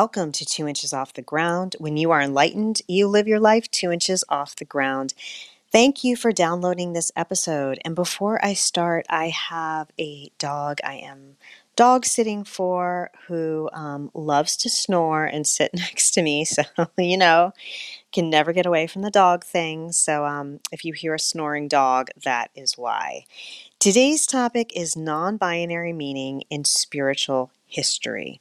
Welcome to Two Inches Off the Ground. When you are enlightened, you live your life two inches off the ground. Thank you for downloading this episode. And before I start, I have a dog I am dog sitting for who um, loves to snore and sit next to me. So, you know, can never get away from the dog thing. So, um, if you hear a snoring dog, that is why. Today's topic is non binary meaning in spiritual history.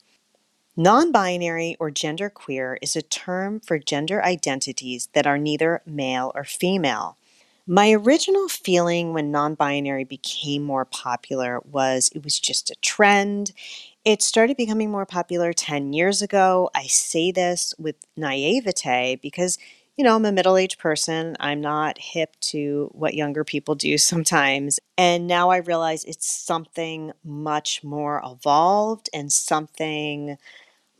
Non binary or genderqueer is a term for gender identities that are neither male or female. My original feeling when non binary became more popular was it was just a trend. It started becoming more popular 10 years ago. I say this with naivete because, you know, I'm a middle aged person. I'm not hip to what younger people do sometimes. And now I realize it's something much more evolved and something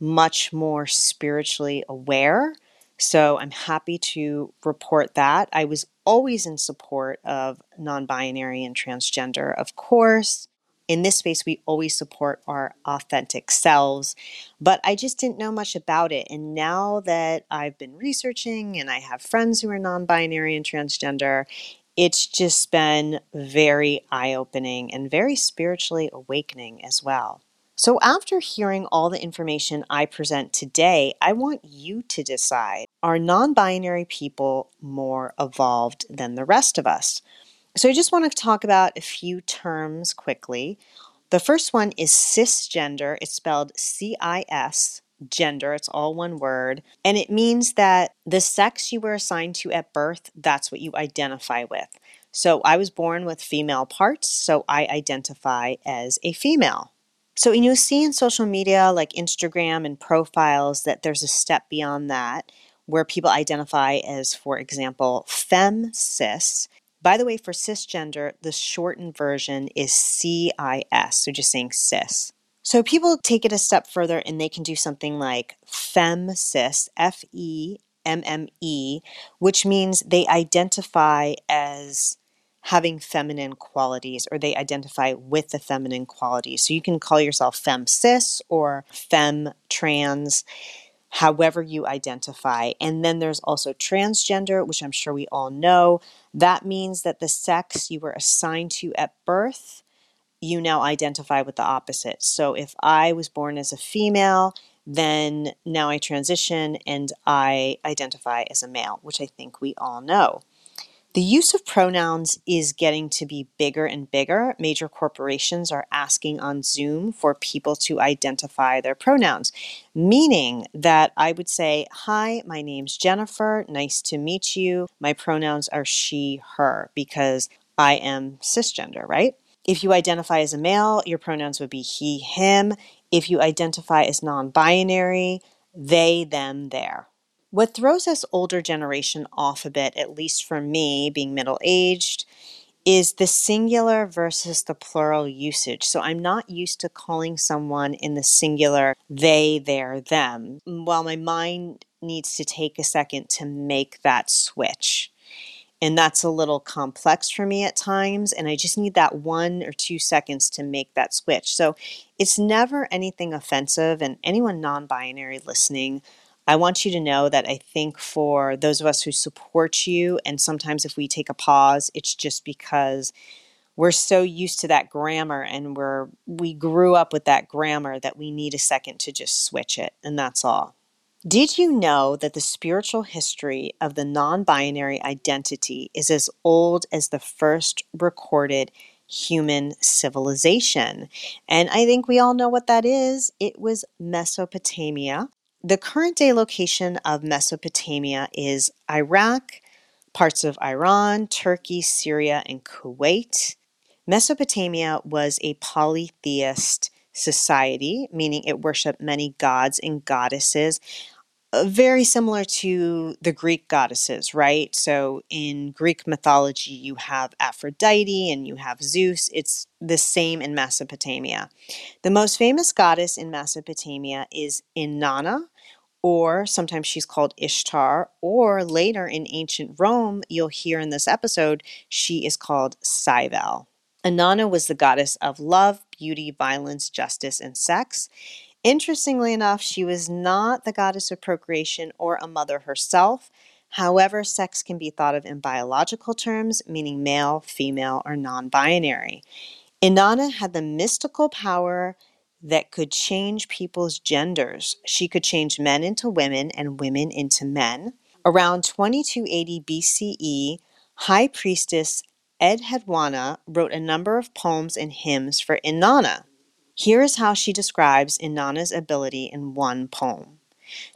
much more spiritually aware. So I'm happy to report that. I was always in support of non binary and transgender, of course. In this space, we always support our authentic selves, but I just didn't know much about it. And now that I've been researching and I have friends who are non binary and transgender, it's just been very eye opening and very spiritually awakening as well. So, after hearing all the information I present today, I want you to decide are non binary people more evolved than the rest of us? So, I just want to talk about a few terms quickly. The first one is cisgender. It's spelled C I S, gender. It's all one word. And it means that the sex you were assigned to at birth, that's what you identify with. So, I was born with female parts, so I identify as a female. So, you'll see in social media like Instagram and profiles that there's a step beyond that where people identify as, for example, fem cis. By the way, for cisgender, the shortened version is CIS, so just saying cis. So people take it a step further and they can do something like fem cis, F E M M E, which means they identify as having feminine qualities or they identify with the feminine qualities. So you can call yourself fem cis or fem trans, however you identify. And then there's also transgender, which I'm sure we all know. That means that the sex you were assigned to at birth, you now identify with the opposite. So if I was born as a female, then now I transition and I identify as a male, which I think we all know. The use of pronouns is getting to be bigger and bigger. Major corporations are asking on Zoom for people to identify their pronouns, meaning that I would say, Hi, my name's Jennifer. Nice to meet you. My pronouns are she, her, because I am cisgender, right? If you identify as a male, your pronouns would be he, him. If you identify as non binary, they, them, their. What throws us older generation off a bit, at least for me, being middle aged, is the singular versus the plural usage. So I'm not used to calling someone in the singular they, their, them. While my mind needs to take a second to make that switch. And that's a little complex for me at times. And I just need that one or two seconds to make that switch. So it's never anything offensive. And anyone non binary listening, I want you to know that I think for those of us who support you, and sometimes if we take a pause, it's just because we're so used to that grammar and we're we grew up with that grammar that we need a second to just switch it, and that's all. Did you know that the spiritual history of the non binary identity is as old as the first recorded human civilization? And I think we all know what that is. It was Mesopotamia. The current day location of Mesopotamia is Iraq, parts of Iran, Turkey, Syria, and Kuwait. Mesopotamia was a polytheist society, meaning it worshiped many gods and goddesses, uh, very similar to the Greek goddesses, right? So in Greek mythology, you have Aphrodite and you have Zeus. It's the same in Mesopotamia. The most famous goddess in Mesopotamia is Inanna, or sometimes she's called Ishtar, or later in ancient Rome, you'll hear in this episode, she is called Cybele. Inanna was the goddess of love, beauty, violence, justice, and sex. Interestingly enough, she was not the goddess of procreation or a mother herself. However, sex can be thought of in biological terms, meaning male, female, or non binary. Inanna had the mystical power that could change people's genders. She could change men into women and women into men. Around 2280 BCE, High Priestess Enheduanna wrote a number of poems and hymns for Inanna. Here is how she describes Inanna's ability in one poem.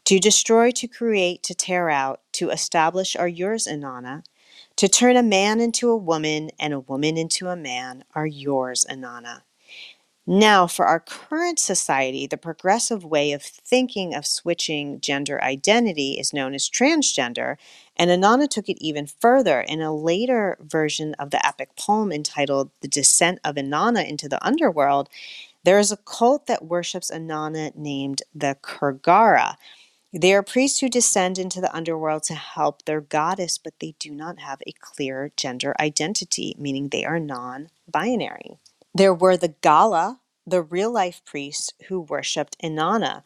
To destroy, to create, to tear out, to establish are yours, Inanna. To turn a man into a woman and a woman into a man are yours, Inanna. Now, for our current society, the progressive way of thinking of switching gender identity is known as transgender, and Inanna took it even further. In a later version of the epic poem entitled The Descent of Inanna into the Underworld, there is a cult that worships Inanna named the Kurgara. They are priests who descend into the underworld to help their goddess, but they do not have a clear gender identity, meaning they are non binary. There were the Gala, the real life priests who worshipped Inanna.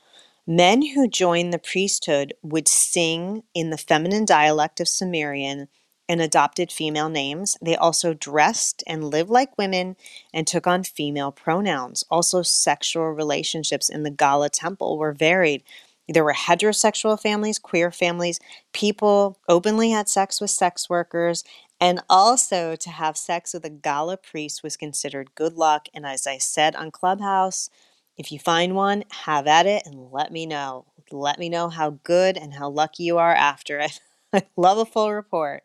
Men who joined the priesthood would sing in the feminine dialect of Sumerian and adopted female names. They also dressed and lived like women and took on female pronouns. Also, sexual relationships in the Gala temple were varied. There were heterosexual families, queer families, people openly had sex with sex workers, and also to have sex with a gala priest was considered good luck. And as I said on Clubhouse, if you find one, have at it and let me know. Let me know how good and how lucky you are after it. I love a full report.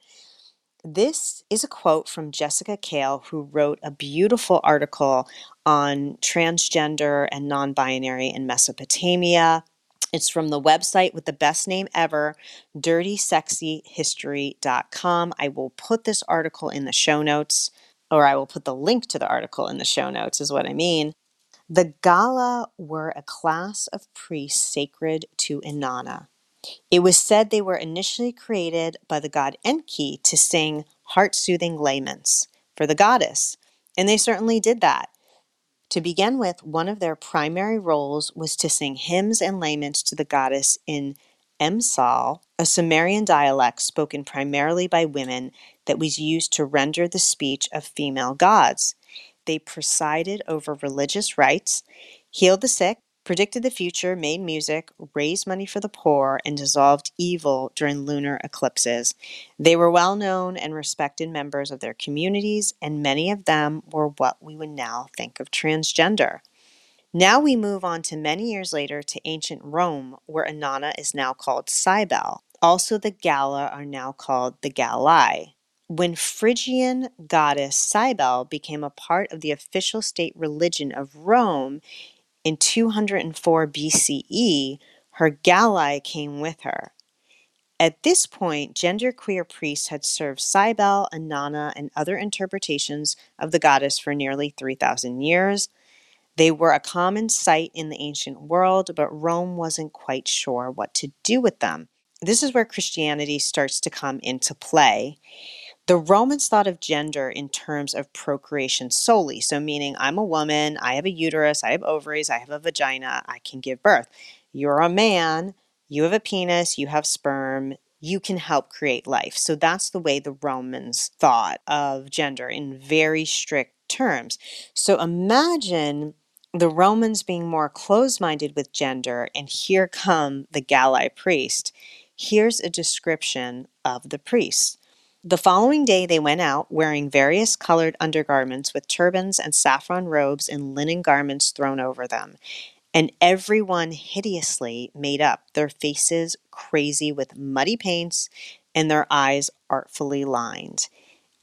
This is a quote from Jessica Cale, who wrote a beautiful article on transgender and non binary in Mesopotamia. It's from the website with the best name ever, dirtysexyhistory.com. I will put this article in the show notes, or I will put the link to the article in the show notes, is what I mean. The Gala were a class of priests sacred to Inanna. It was said they were initially created by the god Enki to sing heart soothing laments for the goddess, and they certainly did that. To begin with, one of their primary roles was to sing hymns and laments to the goddess in Emesal, a Sumerian dialect spoken primarily by women that was used to render the speech of female gods. They presided over religious rites, healed the sick, predicted the future, made music, raised money for the poor, and dissolved evil during lunar eclipses. They were well known and respected members of their communities, and many of them were what we would now think of transgender. Now we move on to many years later to ancient Rome, where Inanna is now called Cybele. Also, the Gala are now called the Gallai. When Phrygian goddess Cybele became a part of the official state religion of Rome, in 204 BCE, her Gallai came with her. At this point, genderqueer priests had served Cybele, Inanna, and other interpretations of the goddess for nearly 3,000 years. They were a common sight in the ancient world, but Rome wasn't quite sure what to do with them. This is where Christianity starts to come into play. The Romans thought of gender in terms of procreation solely. So, meaning I'm a woman, I have a uterus, I have ovaries, I have a vagina, I can give birth. You're a man, you have a penis, you have sperm, you can help create life. So, that's the way the Romans thought of gender in very strict terms. So, imagine the Romans being more closed minded with gender, and here come the Gallai priest. Here's a description of the priest. The following day they went out, wearing various colored undergarments with turbans and saffron robes and linen garments thrown over them, and every one hideously made up, their faces crazy with muddy paints and their eyes artfully lined.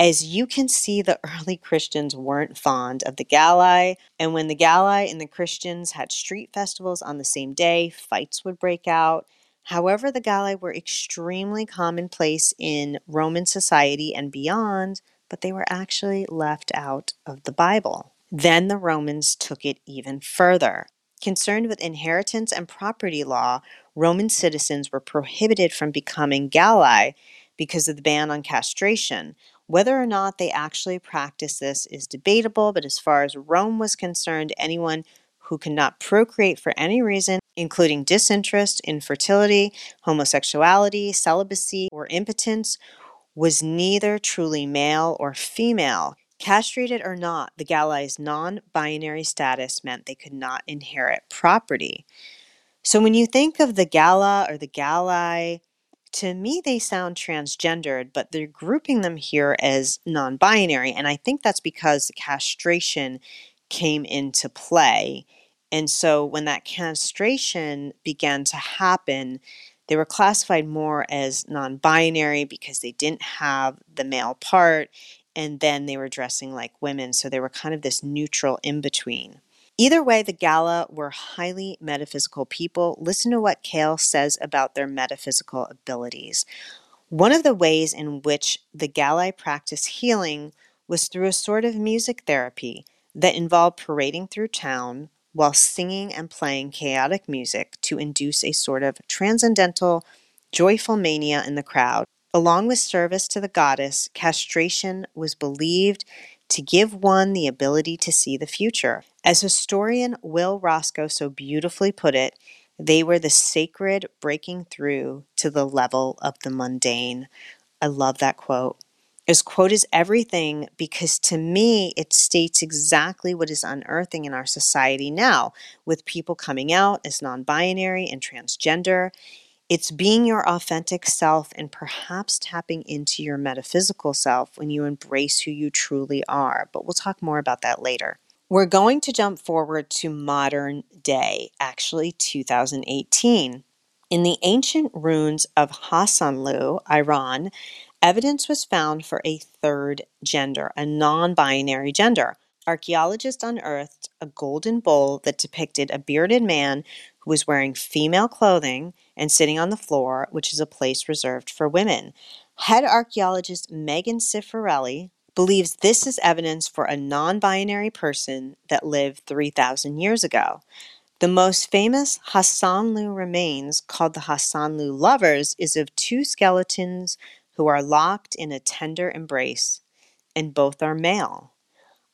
As you can see, the early Christians weren't fond of the Gallai, and when the Gallai and the Christians had street festivals on the same day, fights would break out. However, the Galli were extremely commonplace in Roman society and beyond, but they were actually left out of the Bible. Then the Romans took it even further. Concerned with inheritance and property law, Roman citizens were prohibited from becoming Galli because of the ban on castration. Whether or not they actually practiced this is debatable, but as far as Rome was concerned, anyone who cannot procreate for any reason, including disinterest, infertility, homosexuality, celibacy, or impotence, was neither truly male or female. Castrated or not, the Gallai's non binary status meant they could not inherit property. So when you think of the Gala or the Gallai, to me they sound transgendered, but they're grouping them here as non binary. And I think that's because the castration came into play. And so when that castration began to happen, they were classified more as non binary because they didn't have the male part and then they were dressing like women. So they were kind of this neutral in between. Either way, the Gala were highly metaphysical people. Listen to what Cale says about their metaphysical abilities. One of the ways in which the Gallai practiced healing was through a sort of music therapy that involved parading through town while singing and playing chaotic music to induce a sort of transcendental, joyful mania in the crowd. Along with service to the goddess, castration was believed to give one the ability to see the future. As historian Will Roscoe so beautifully put it, they were the sacred breaking through to the level of the mundane. I love that quote. This quote is everything because to me it states exactly what is unearthing in our society now, with people coming out as non binary and transgender. It's being your authentic self and perhaps tapping into your metaphysical self when you embrace who you truly are. But we'll talk more about that later. We're going to jump forward to modern day, actually 2018. In the ancient ruins of Hasanlu, Iran, evidence was found for a third gender, a non binary gender. Archaeologists unearthed a golden bowl that depicted a bearded man who was wearing female clothing and sitting on the floor, which is a place reserved for women. Head archaeologist Megan Cifarelli believes this is evidence for a non binary person that lived 3,000 years ago. The most famous Hasanlu remains, called the Hasanlu Lovers, is of two skeletons who are locked in a tender embrace, and both are male.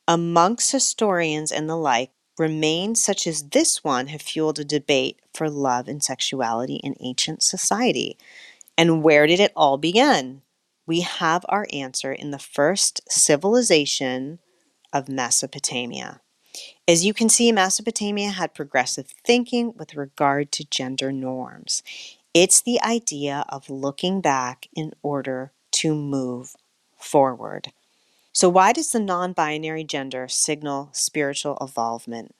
Amongst historians and the like, remains such as this one have fueled a debate for love and sexuality in ancient society. And where did it all begin? We have our answer in the first civilization of Mesopotamia. As you can see, Mesopotamia had progressive thinking with regard to gender norms. It's the idea of looking back in order to move forward. So, why does the non binary gender signal spiritual evolvement?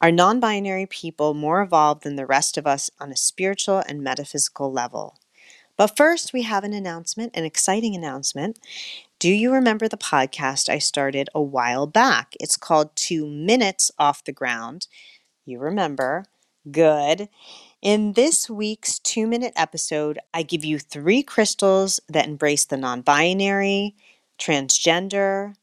Are non binary people more evolved than the rest of us on a spiritual and metaphysical level? But first, we have an announcement, an exciting announcement. Do you remember the podcast I started a while back? It's called Two Minutes Off the Ground. You remember. Good. In this week's two minute episode, I give you three crystals that embrace the non binary, transgender,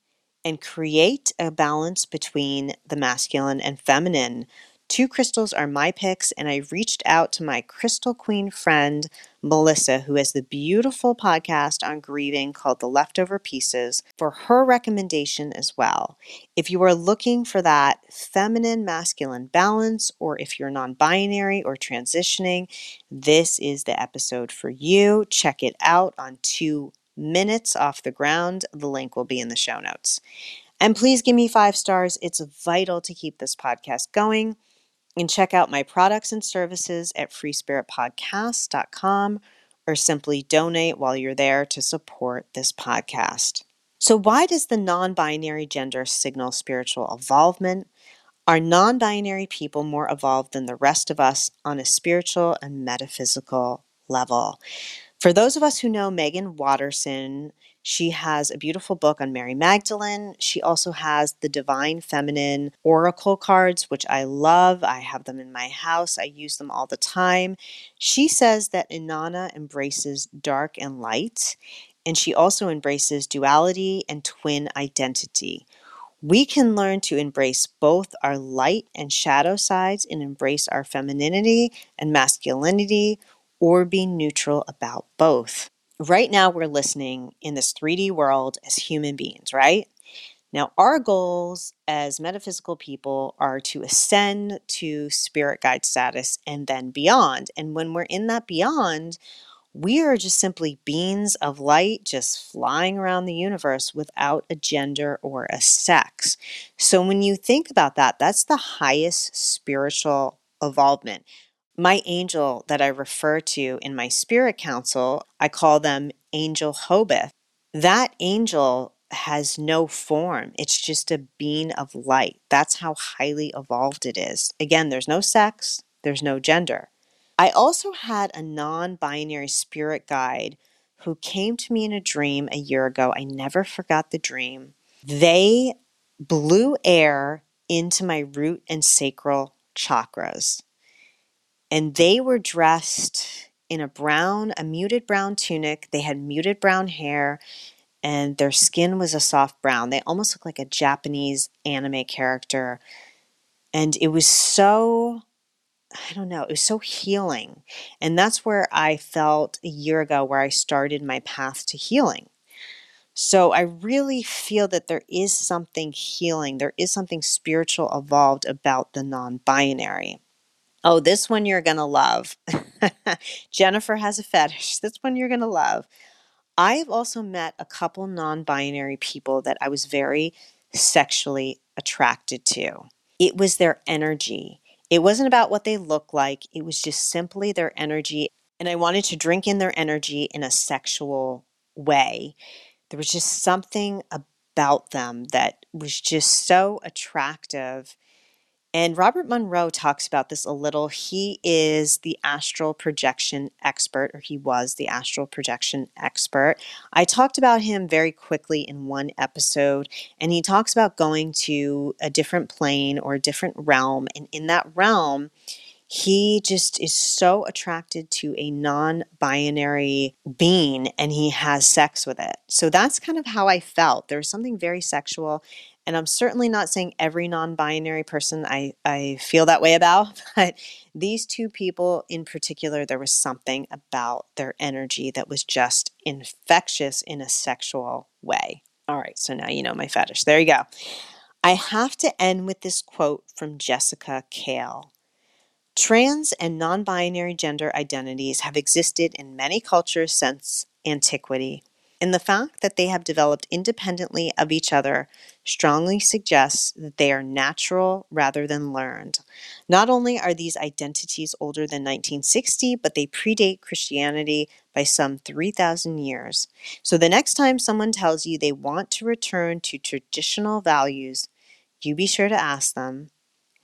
and create a balance between the masculine and feminine. Two crystals are my picks, and I reached out to my crystal queen friend, Melissa, who has the beautiful podcast on grieving called The Leftover Pieces, for her recommendation as well. If you are looking for that feminine masculine balance, or if you're non binary or transitioning, this is the episode for you. Check it out on two minutes off the ground. The link will be in the show notes. And please give me five stars. It's vital to keep this podcast going. And check out my products and services at freespiritpodcast.com or simply donate while you're there to support this podcast. So, why does the non binary gender signal spiritual evolvement? Are non binary people more evolved than the rest of us on a spiritual and metaphysical level? For those of us who know Meggan Watterson, she has a beautiful book on Mary Magdalene. She also has the Divine Feminine Oracle cards, which I love. I have them in my house, I use them all the time. She says that Inanna embraces dark and light, and she also embraces duality and twin identity. We can learn to embrace both our light and shadow sides and embrace our femininity and masculinity or be neutral about both right now we're listening in this 3D world as human beings, right? Now, our goals as metaphysical people are to ascend to spirit guide status and then beyond. And when we're in that beyond, we are just simply beings of light just flying around the universe without a gender or a sex. So when you think about that, that's the highest spiritual evolvement. My angel that I refer to in my spirit council, I call them Angel Hobeth. That angel has no form. It's just a being of light. That's how highly evolved it is. Again, there's no sex, there's no gender. I also had a non binary spirit guide who came to me in a dream a year ago. I never forgot the dream. They blew air into my root and sacral chakras, and they were dressed in a brown, a muted brown tunic. They had muted brown hair, and their skin was a soft brown. They almost looked like a Japanese anime character. And it was so I don't know, it was so healing. And that's where I felt a year ago where I started my path to healing. So I really feel that there is something healing, there is something spiritual evolved about the non binary. Oh, this one you're going to love. Jennifer has a fetish. This one you're going to love. I've also met a couple non binary people that I was very sexually attracted to. It was their energy it wasn't about what they look like, it was just simply their energy. And I wanted to drink in their energy in a sexual way. There was just something about them that was just so attractive and Robert Monroe talks about this a little. He is the astral projection expert, or he was the astral projection expert. I talked about him very quickly in one episode, and he talks about going to a different plane or a different realm. And in that realm, he just is so attracted to a non binary being and he has sex with it. So that's kind of how I felt. There was something very sexual. And I'm certainly not saying every non binary person I, I feel that way about, but these two people in particular, there was something about their energy that was just infectious in a sexual way. All right, so now you know my fetish. There you go. I have to end with this quote from Jessica Cale. Trans and non binary gender identities have existed in many cultures since antiquity, and the fact that they have developed independently of each other strongly suggests that they are natural rather than learned. Not only are these identities older than 1960, but they predate Christianity by some 3,000 years. So the next time someone tells you they want to return to traditional values, you be sure to ask them,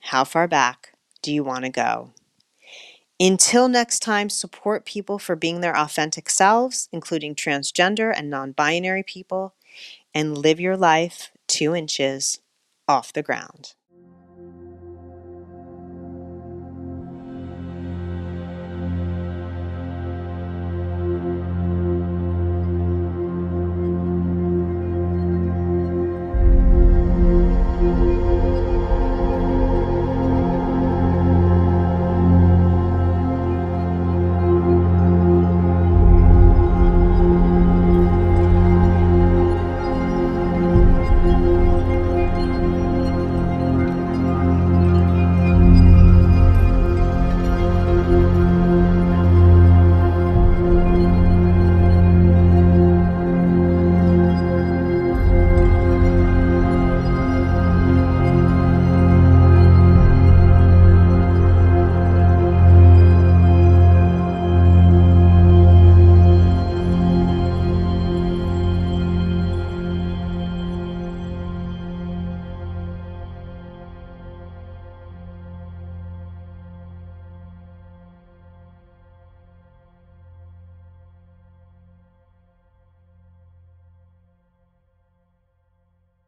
How far back do you want to go? Until next time, support people for being their authentic selves, including transgender and non binary people, and live your life two inches off the ground.